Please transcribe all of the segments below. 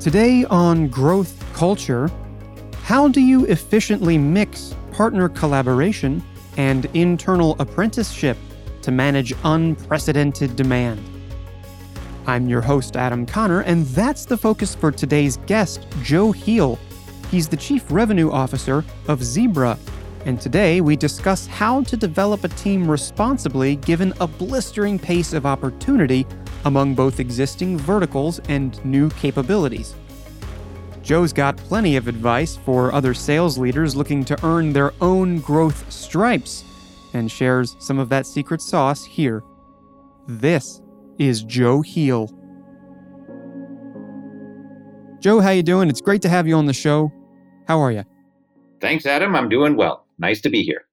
Today on Growth Culture, how do you efficiently mix partner collaboration and internal apprenticeship to manage unprecedented demand? I'm your host, Adam Connor, and that's the focus for today's guest, Joe Heel. He's the Chief Revenue Officer of Zebra. And today we discuss how to develop a team responsibly given a blistering pace of opportunity among both existing verticals and new capabilities. Joe's got plenty of advice for other sales leaders looking to earn their own growth stripes and shares some of that secret sauce here. This is Joe Heel. Joe, how you doing? It's great to have you on the show. How are you? Thanks, Adam. I'm doing well. Nice to be here.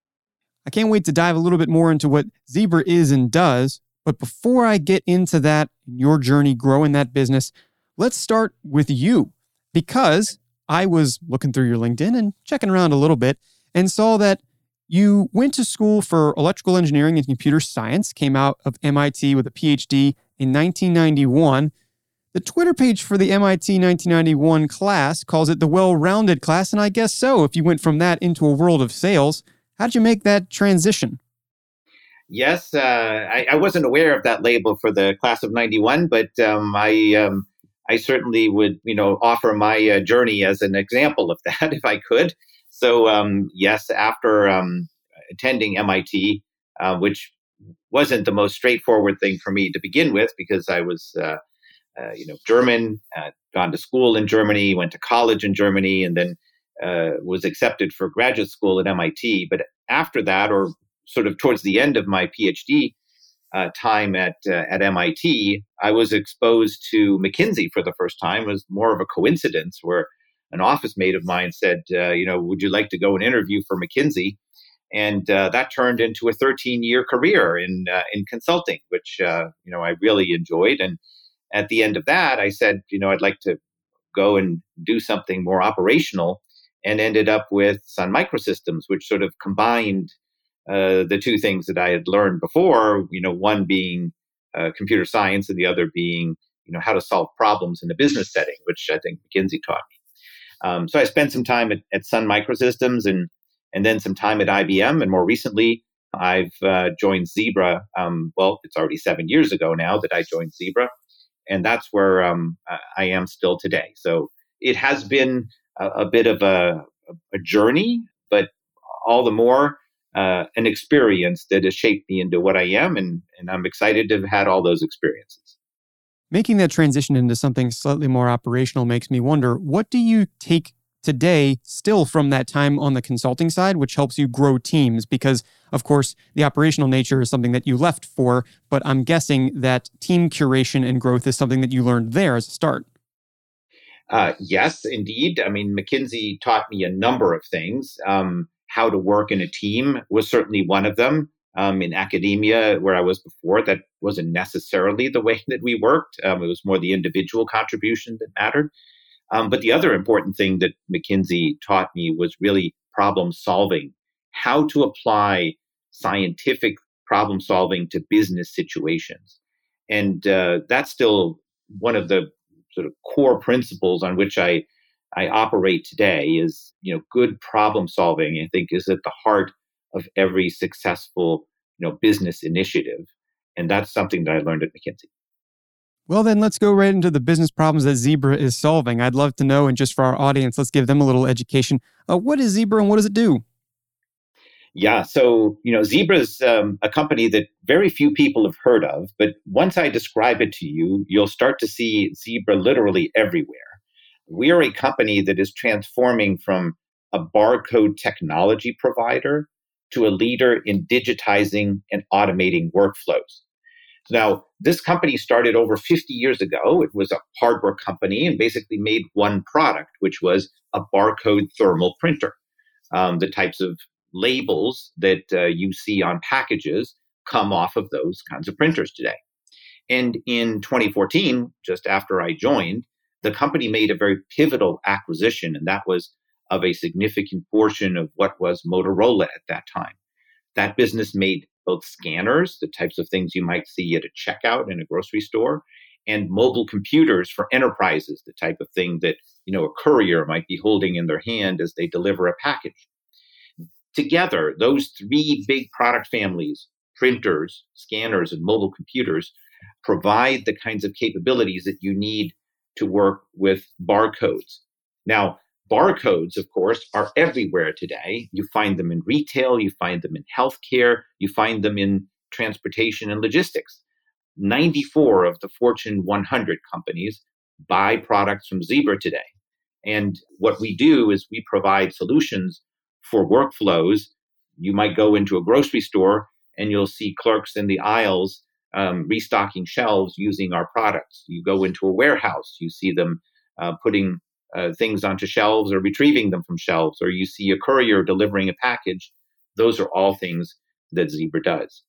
I can't wait to dive a little bit more into what Zebra is and does. But before I get into that, your journey growing that business, let's start with you because I was looking through your LinkedIn and checking around a little bit and saw that you went to school for electrical engineering and computer science, came out of MIT with a PhD in 1991. The Twitter page for the MIT 1991 class calls it the well rounded class, and I guess so. If you went from that into a world of sales, how did you make that transition? Yes, uh, I, I, wasn't aware of that label for the class of '91, but um, I um, I certainly would you know offer my uh, journey as an example of that if I could. So um, yes, after um, attending MIT, uh, which wasn't the most straightforward thing for me to begin with because I was uh, uh, you know German, uh, gone to school in Germany, went to college in Germany, and then was accepted for graduate school at MIT. But after that, or sort of towards the end of my PhD uh, time at uh, at MIT, I was exposed to McKinsey for the first time. It was more of a coincidence where an office mate of mine said, uh, "You know, would you like to go and interview for McKinsey?" And uh, that turned into a 13 year career in uh, in consulting, which uh, you know I really enjoyed. And at the end of that, I said, "You know, I'd like to go and do something more operational." And ended up with Sun Microsystems, which sort of combined uh, the two things that I had learned before, you know, one being uh, computer science and the other being, you know, how to solve problems in a business setting, which I think McKinsey taught me. Um, so I spent some time at, at, Sun Microsystems and and then some time at IBM, and more recently, I've uh, joined Zebra. Um, well, it's already seven years ago now that I joined Zebra, and that's where um, I am still today. So it has been a, a bit of a, a journey, but all the more uh, an experience that has shaped me into what I am, and, and I'm excited to have had all those experiences. Making that transition into something slightly more operational makes me wonder what do you take today still from that time on the consulting side, which helps you grow teams? Because, of course, the operational nature is something that you left for, but I'm guessing that team curation and growth is something that you learned there as a start. Uh, yes, indeed. I mean, McKinsey taught me a number of things. Um, how to work in a team was certainly one of them. Um, in academia, where I was before, that wasn't necessarily the way that we worked. Um, it was more the individual contribution that mattered. Um, but the other important thing that McKinsey taught me was really problem solving, how to apply scientific problem solving to business situations. And uh, that's still one of the sort of core principles on which I I operate today is, you know, good problem solving, I think is at the heart of every successful, you know, business initiative. And that's something that I learned at McKinsey. Well, then let's go right into the business problems that Zebra is solving. I'd love to know, and just for our audience, let's give them a little education. Uh, what is Zebra and what does it do? Yeah, so you know, Zebra is um, a company that very few people have heard of, but once I describe it to you, you'll start to see Zebra literally everywhere we are a company that is transforming from a barcode technology provider to a leader in digitizing and automating workflows. Now, this company started over 50 years ago. It was a hardware company and basically made one product, which was a barcode thermal printer. Um, the types of labels that uh, you see on packages come off of those kinds of printers today. And in 2014, just after I joined, the company made a very pivotal acquisition, and that was of a significant portion of what was Motorola at that time. That business made both scanners, the types of things you might see at a checkout in a grocery store, and mobile computers for enterprises, the type of thing that you know a courier might be holding in their hand as they deliver a package. Together, those three big product families, printers, scanners, and mobile computers, provide the kinds of capabilities that you need to work with barcodes. Now, barcodes, of course, are everywhere today. You find them in retail, you find them in healthcare, you find them in transportation and logistics. 94 of the Fortune 100 companies buy products from Zebra today. And what we do is we provide solutions for workflows. You might go into a grocery store and you'll see clerks in the aisles um, restocking shelves using our products. You go into a warehouse, you see them uh, putting uh, things onto shelves or retrieving them from shelves, or you see a courier delivering a package. Those are all things that Zebra does.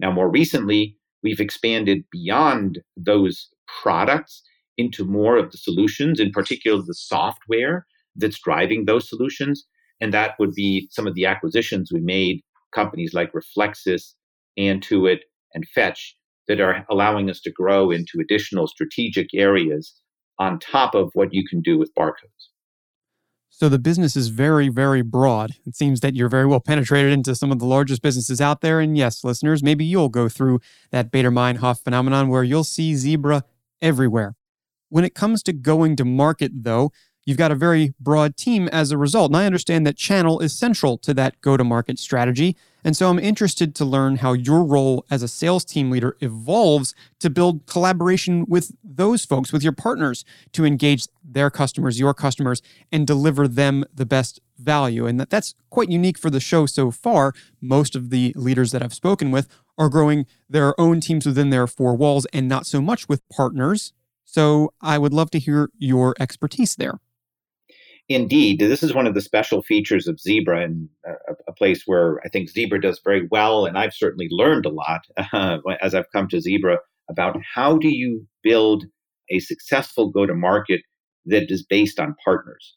Now, more recently, we've expanded beyond those products into more of the solutions, in particular the software that's driving those solutions. And that would be some of the acquisitions we made, companies like Reflexis, Antuit, and Fetch, that are allowing us to grow into additional strategic areas on top of what you can do with barcodes. So the business is very, very broad. It seems that you're very well penetrated into some of the largest businesses out there. And yes, listeners, maybe you'll go through that Baader-Meinhof phenomenon where you'll see Zebra everywhere. When it comes to going to market, though, you've got a very broad team as a result. And I understand that channel is central to that go to market strategy. And so I'm interested to learn how your role as a sales team leader evolves to build collaboration with those folks, with your partners, to engage their customers, your customers, and deliver them the best value. And that, that's quite unique for the show so far. Most of the leaders that I've spoken with are growing their own teams within their four walls and not so much with partners. So I would love to hear your expertise there. Indeed, this is one of the special features of Zebra and a, a, place where I think Zebra does very well. And I've certainly learned a lot uh, as I've come to Zebra about how do you build a successful go to market that is based on partners.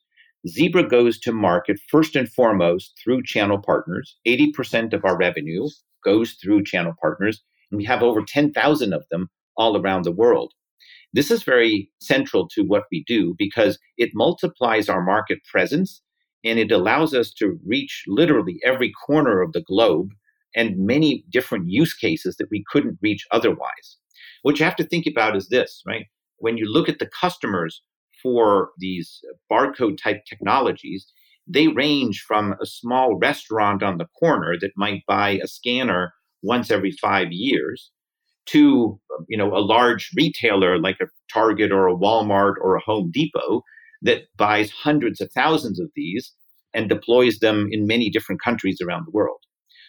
Zebra goes to market first and foremost through channel partners. 80% of our revenue goes through channel partners, and we have over 10,000 of them all around the world. This is very central to what we do because it multiplies our market presence and it allows us to reach literally every corner of the globe and many different use cases that we couldn't reach otherwise. What you have to think about is this, right? When you look at the customers for these barcode type technologies, they range from a small restaurant on the corner that might buy a scanner once every five years to you know a large retailer like a Target or a Walmart or a Home Depot that buys hundreds of thousands of these and deploys them in many different countries around the world.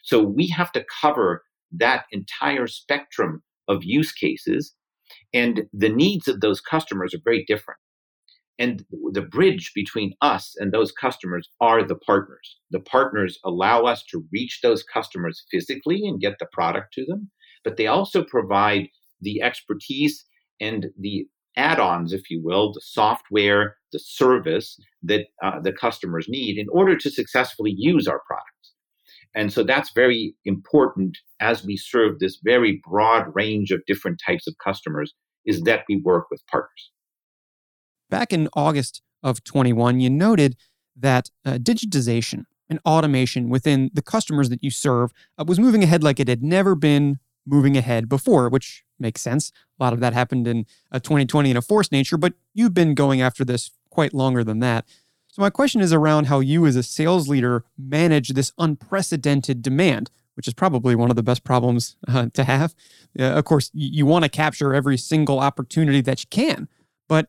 So we have to cover that entire spectrum of use cases and the needs of those customers are very different. And the bridge between us and those customers are the partners. The partners allow us to reach those customers physically and get the product to them but they also provide the expertise and the add-ons, if you will, the software, the service that uh, the customers need in order to successfully use our products. And so that's very important as we serve this very broad range of different types of customers is that we work with partners. Back in August of 21, you noted that uh, digitization and automation within the customers that you serve uh, was moving ahead like it had never been moving ahead before, which makes sense. A lot of that happened in a 2020 in a forced nature, but you've been going after this quite longer than that. So, my question is around how you, as a sales leader, manage this unprecedented demand, which is probably one of the best problems uh, to have. Uh, of course, you, you want to capture every single opportunity that you can, but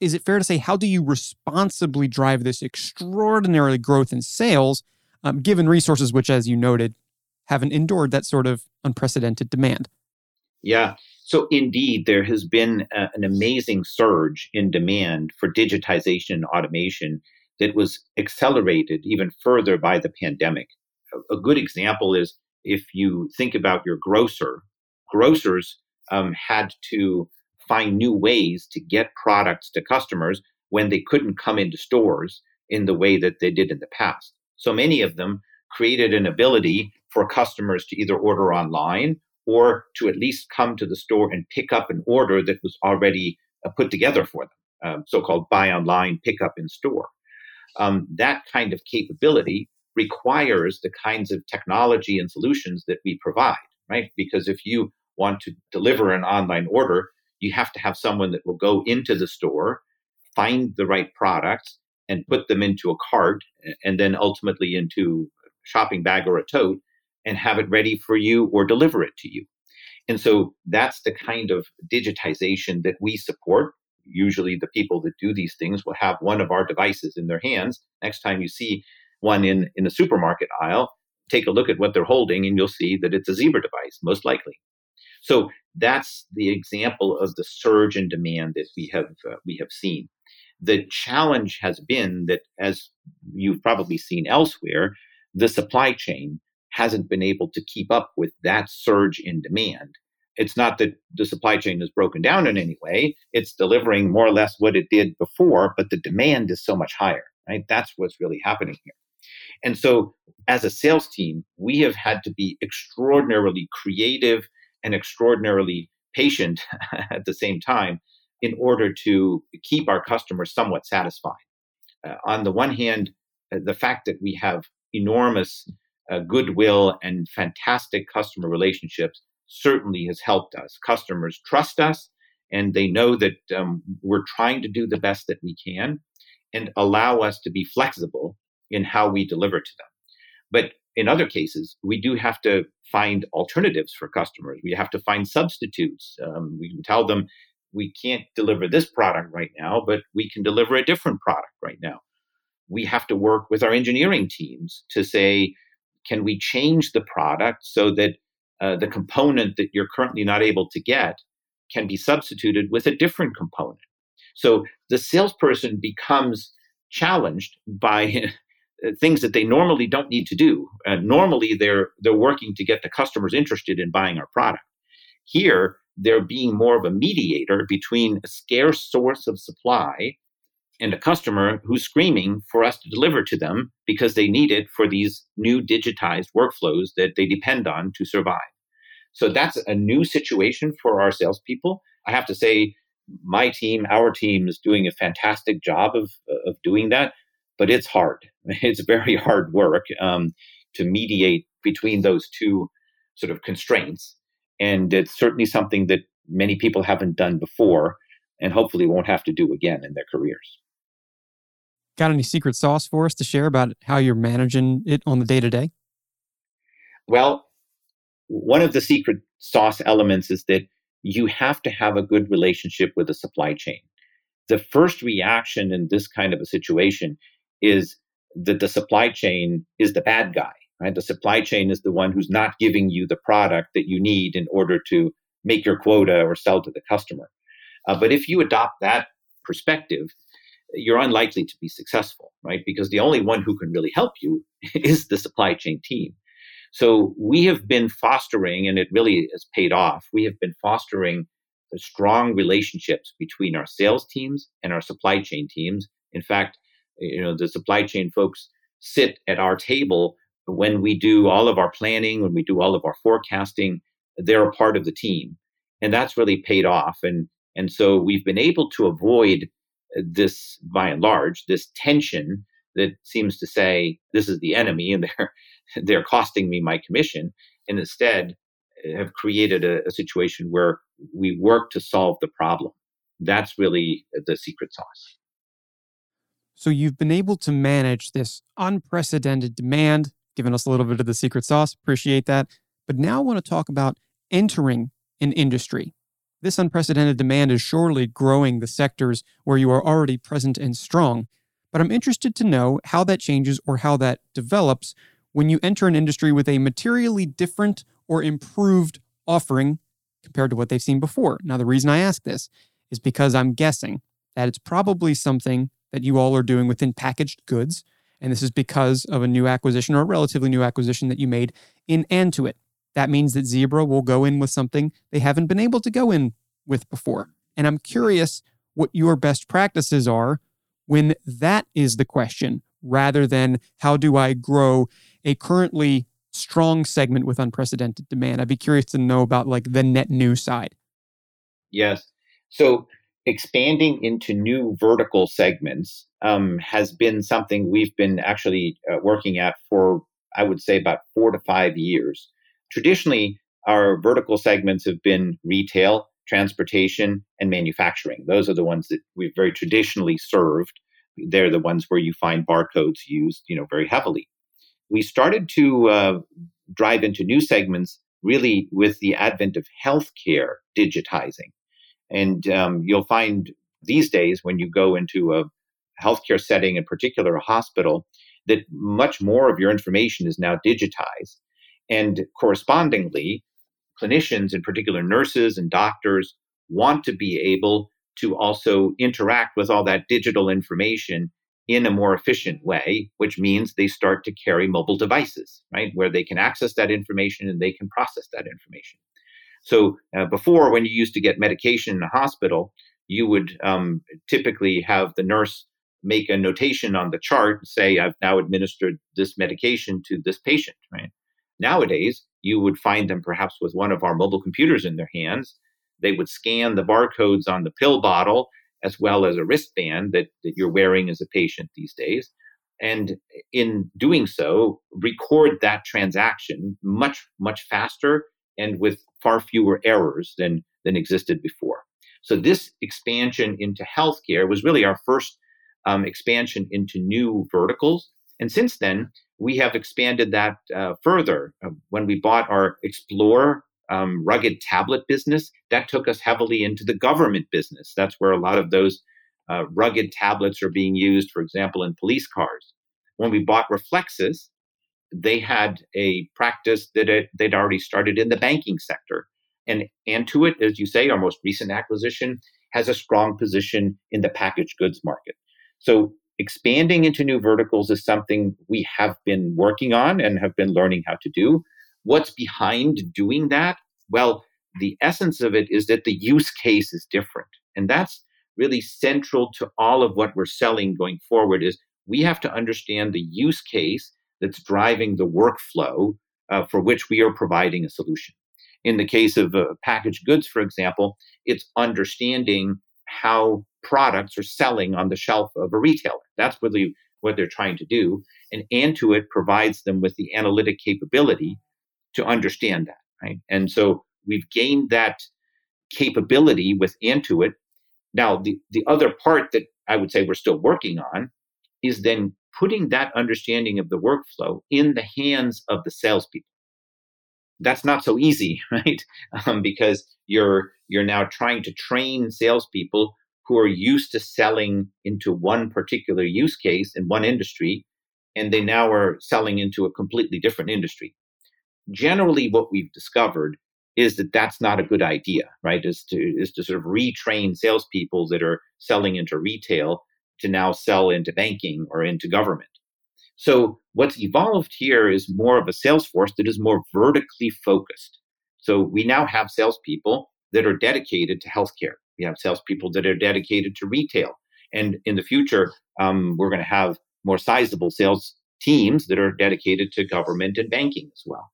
is it fair to say, how do you responsibly drive this extraordinary growth in sales, um, given resources which, as you noted, haven't endured that sort of unprecedented demand. Yeah. So, indeed, there has been a, an amazing surge in demand for digitization and automation that was accelerated even further by the pandemic. A, a good example is if you think about your grocer, grocers um, had to find new ways to get products to customers when they couldn't come into stores in the way that they did in the past. So many of them created an ability for customers to either order online or to at least come to the store and pick up an order that was already uh, put together for them, um, so called buy online, pick up in store. Um, that kind of capability requires the kinds of technology and solutions that we provide, right? Because if you want to deliver an online order, you have to have someone that will go into the store, find the right products, and put them into a cart, and then ultimately into a shopping bag or a tote, and have it ready for you or deliver it to you. And so that's the kind of digitization that we support. Usually, the people that do these things will have one of our devices in their hands. Next time you see one in, in a supermarket aisle, take a look at what they're holding, and you'll see that it's a Zebra device, most likely. So that's the example of the surge in demand that we have uh, we have seen. The challenge has been that, as you've probably seen elsewhere, the supply chain hasn't been able to keep up with that surge in demand. It's not that the supply chain is broken down in any way. It's delivering more or less what it did before, but the demand is so much higher, right? That's what's really happening here. And so, as a sales team, we have had to be extraordinarily creative and extraordinarily patient at the same time in order to keep our customers somewhat satisfied. Uh, on the one hand, uh, the fact that we have enormous uh, goodwill and fantastic customer relationships certainly has helped us. Customers trust us and they know that um, we're trying to do the best that we can and allow us to be flexible in how we deliver to them. But in other cases, we do have to find alternatives for customers. We have to find substitutes. Um, we can tell them we can't deliver this product right now, but we can deliver a different product right now. We have to work with our engineering teams to say, can we change the product so that uh, the component that you're currently not able to get can be substituted with a different component? So the salesperson becomes challenged by Uh, things that they normally don't need to do. Uh, normally, they're they're working to get the customers interested in buying our product. Here, they're being more of a mediator between a scarce source of supply and a customer who's screaming for us to deliver to them because they need it for these new digitized workflows that they depend on to survive. So that's a new situation for our salespeople. I have to say, my team, our team, is doing a fantastic job of of doing that but it's hard. It's very hard work um, to mediate between those two sort of constraints. And it's certainly something that many people haven't done before and hopefully won't have to do again in their careers. Got any secret sauce for us to share about how you're managing it on the day to day? Well, one of the secret sauce elements is that you have to have a good relationship with the supply chain. The first reaction in this kind of a situation is that the supply chain is the bad guy, right? The supply chain is the one who's not giving you the product that you need in order to make your quota or sell to the customer. Uh, but if you adopt that perspective, you're unlikely to be successful, right? Because the only one who can really help you is the supply chain team. So we have been fostering, and it really has paid off. We have been fostering strong relationships between our sales teams and our supply chain teams. In fact, you know the supply chain folks sit at our table when we do all of our planning when we do all of our forecasting they're a part of the team and that's really paid off and and so we've been able to avoid this by and large this tension that seems to say this is the enemy and they're they're costing me my commission and instead eh, have created a, a situation where we work to solve the problem that's really eh, the secret sauce so you've been able to manage this unprecedented demand, giving us a little bit of the secret sauce. Appreciate that. But now I want to talk about entering an industry. This unprecedented demand is surely growing the sectors where you are already present and strong. But I'm interested to know how that changes or how that develops when you enter an industry with a materially different or improved offering compared to what they've seen before. Now, the reason I ask this is because I'm guessing that it's probably something that you all are doing within packaged goods. And this is because of a new acquisition or a relatively new acquisition that you made in Antuit. That means that Zebra will go in with something they haven't been able to go in with before. And I'm curious what your best practices are when that is the question, rather than how do I grow a currently strong segment with unprecedented demand. I'd be curious to know about like the net new side. Yes. So expanding into new vertical segments um, has been something we've been actually uh, working at for, I would say, about four to five years. Traditionally, our vertical segments have been retail, transportation, and manufacturing. Those are the ones that we've very traditionally served. They're the ones where you find barcodes used, you know, very heavily. We started to uh, drive into new segments really with the advent of healthcare digitizing. And um, you'll find these days when you go into a healthcare setting, in particular a hospital, that much more of your information is now digitized. And correspondingly, clinicians, in particular nurses and doctors, want to be able to also interact with all that digital information in a more efficient way, which means they start to carry mobile devices, right, where they can access that information and they can process that information. So uh, before, when you used to get medication in a hospital, you would um, typically have the nurse make a notation on the chart, say, I've now administered this medication to this patient, right? Nowadays, you would find them perhaps with one of our mobile computers in their hands. They would scan the barcodes on the pill bottle as well as a wristband that, that you're wearing as a patient these days. And in doing so, record that transaction much, much faster and with far fewer errors than, than existed before. So, this expansion into healthcare was really our first um, expansion into new verticals. And since then, we have expanded that uh, further. Uh, when we bought our Xplore um, rugged tablet business, that took us heavily into the government business. That's where a lot of those uh, rugged tablets are being used, for example, in police cars. When we bought Reflexis, they had a practice that it, they'd already started in the banking sector. And Antuit, as you say, our most recent acquisition, has a strong position in the packaged goods market. So expanding into new verticals is something we have been working on and have been learning how to do. What's behind doing that? Well, the essence of it is that the use case is different. And that's really central to all of what we're selling going forward is we have to understand the use case that's driving the workflow uh, for which we are providing a solution. In the case of uh, packaged goods, for example, it's understanding how products are selling on the shelf of a retailer. That's really what they're trying to do. And Antuit provides them with the analytic capability to understand that, right? And so we've gained that capability with Antuit. Now, the, the other part that I would say we're still working on is then putting that understanding of the workflow in the hands of the salespeople. That's not so easy, right? Um, because you're you're now trying to train salespeople who are used to selling into one particular use case in one industry, and they now are selling into a completely different industry. Generally, what we've discovered is that that's not a good idea, right? Is to is to sort of retrain salespeople that are selling into retail to now sell into banking or into government. So what's evolved here is more of a sales force that is more vertically focused. So we now have salespeople that are dedicated to healthcare. We have salespeople that are dedicated to retail. And in the future, um, we're going to have more sizable sales teams that are dedicated to government and banking as well.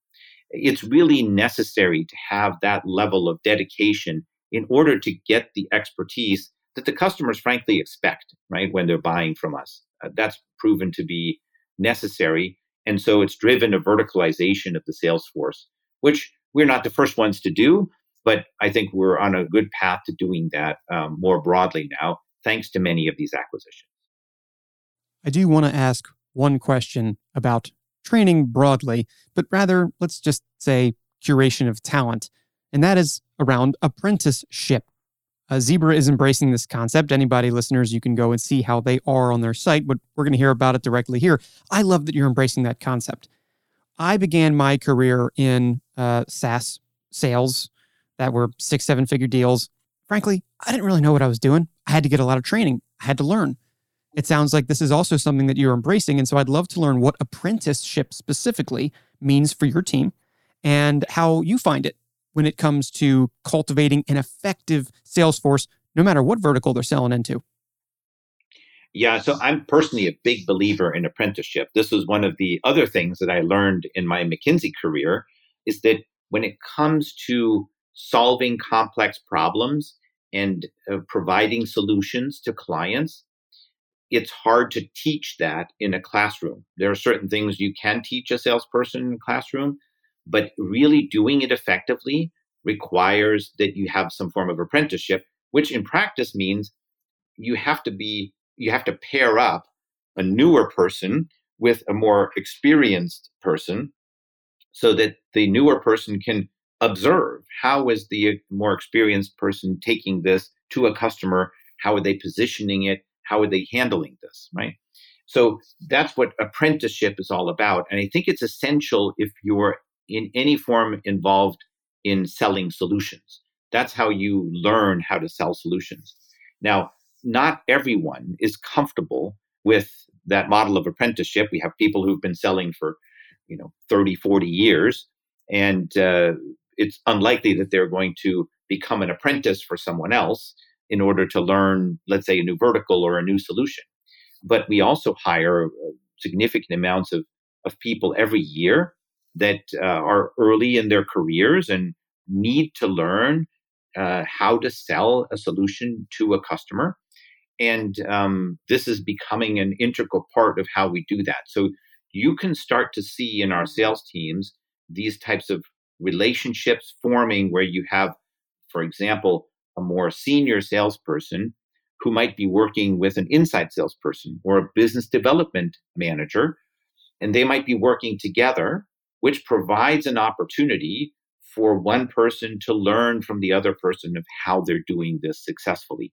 It's really necessary to have that level of dedication in order to get the expertise that the customers frankly expect, right, when they're buying from us. Uh, that's proven to be necessary. And so it's driven a verticalization of the sales force, which we're not the first ones to do, but I think we're on a good path to doing that um, more broadly now, thanks to many of these acquisitions. I do want to ask one question about training broadly, but rather, let's just say curation of talent. And that is around apprenticeship. Uh, Zebra is embracing this concept. Anybody, listeners, you can go and see how they are on their site, but we're going to hear about it directly here. I love that you're embracing that concept. I began my career in uh, SaaS sales that were six, seven figure deals. Frankly, I didn't really know what I was doing. I had to get a lot of training, I had to learn. It sounds like this is also something that you're embracing. And so I'd love to learn what apprenticeship specifically means for your team and how you find it when it comes to cultivating an effective sales force, no matter what vertical they're selling into? Yeah, so I'm personally a big believer in apprenticeship. This was one of the other things that I learned in my McKinsey career is that when it comes to solving complex problems and uh, providing solutions to clients, it's hard to teach that in a classroom. There are certain things you can teach a salesperson in a classroom, but really doing it effectively requires that you have some form of apprenticeship, which in practice means you have to be you have to pair up a newer person with a more experienced person so that the newer person can observe how is the more experienced person taking this to a customer? How are they positioning it? How are they handling this right? So that's what apprenticeship is all about and i think it's essential if you're in any form involved in selling solutions. That's how you learn how to sell solutions. Now not everyone is comfortable with that model of apprenticeship. We have people who've been selling for, you know, 30, 40 years, and uh, it's unlikely that they're going to become an apprentice for someone else in order to learn, let's say, a new vertical or a new solution. But we also hire uh, significant amounts of, of people every year that uh, are early in their careers and need to learn uh, how to sell a solution to a customer and um, this is becoming an integral part of how we do that. So you can start to see in our sales teams these types of relationships forming where you have, for example, a more senior salesperson who might be working with an inside salesperson or a business development manager, and they might be working together, which provides an opportunity for one person to learn from the other person of how they're doing this successfully.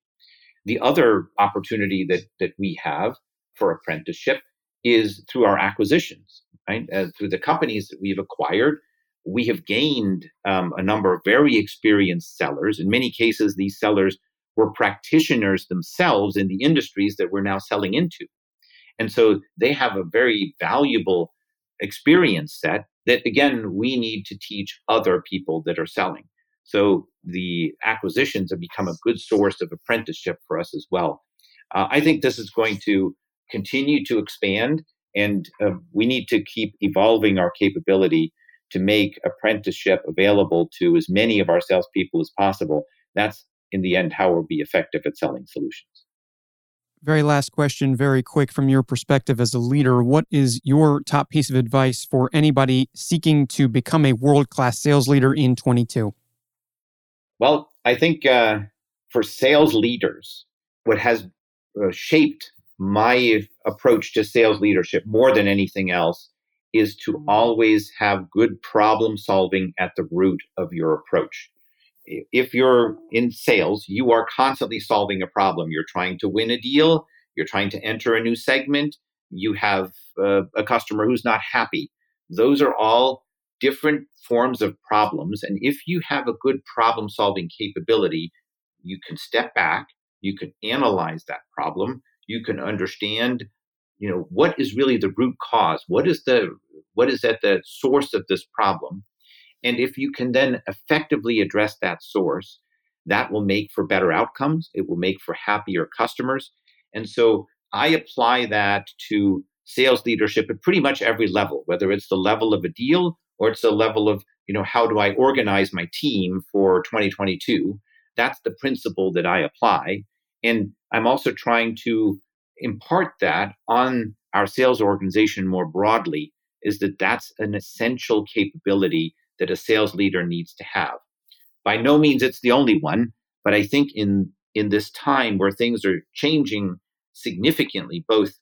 The other opportunity that, that we have for apprenticeship is through our acquisitions, right? Uh, through the companies that we've acquired, we have gained um, a number of very experienced sellers. In many cases, these sellers were practitioners themselves in the industries that we're now selling into. And so they have a very valuable experience set that, again, we need to teach other people that are selling. So the acquisitions have become a good source of apprenticeship for us as well. Uh, I think this is going to continue to expand, and uh, we need to keep evolving our capability to make apprenticeship available to as many of our salespeople as possible. That's in the end how we'll be effective at selling solutions. Very last question, very quick from your perspective as a leader. What is your top piece of advice for anybody seeking to become a world class sales leader in 22? Well, I think uh, for sales leaders, what has uh, shaped my approach to sales leadership more than anything else is to always have good problem solving at the root of your approach. If you're in sales, you are constantly solving a problem. You're trying to win a deal, you're trying to enter a new segment, you have uh, a customer who's not happy. Those are all different forms of problems. And if you have a good problem solving capability, you can step back, you can analyze that problem, you can understand, you know, what is really the root cause? What is the what is at the source of this problem? And if you can then effectively address that source, that will make for better outcomes. It will make for happier customers. And so I apply that to sales leadership at pretty much every level, whether it's the level of a deal or it's the level of you know how do i organize my team for 2022 that's the principle that i apply and i'm also trying to impart that on our sales organization more broadly is that that's an essential capability that a sales leader needs to have by no means it's the only one but i think in in this time where things are changing significantly both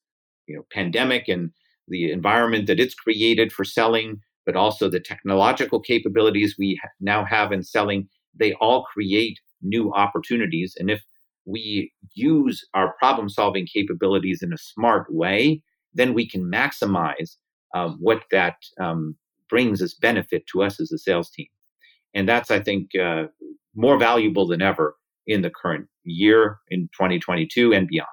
you know pandemic and the environment that it's created for selling but also the technological capabilities we now have in selling, they all create new opportunities. And if we use our problem solving capabilities in a smart way, then we can maximize um, what that um, brings as benefit to us as a sales team. And that's, I think, uh, more valuable than ever in the current year in 2022 and beyond.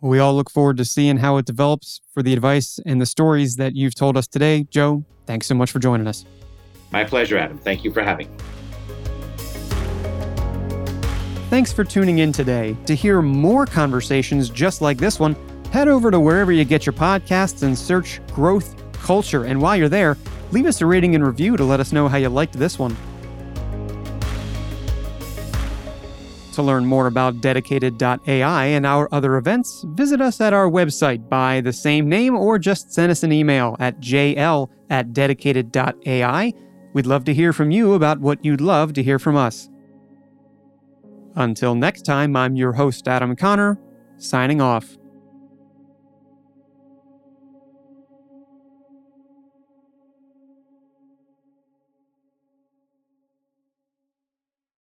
We all look forward to seeing how it develops for the advice and the stories that you've told us today. Joe, thanks so much for joining us. My pleasure, Adam. Thank you for having me. Thanks for tuning in today. To hear more conversations just like this one, head over to wherever you get your podcasts and search Growth Culture. And while you're there, leave us a rating and review to let us know how you liked this one. To learn more about dedicated.ai and our other events, visit us at our website by the same name or just send us an email at jl at dedicated.ai. We'd love to hear from you about what you'd love to hear from us. Until next time, I'm your host, Adam Connor, signing off.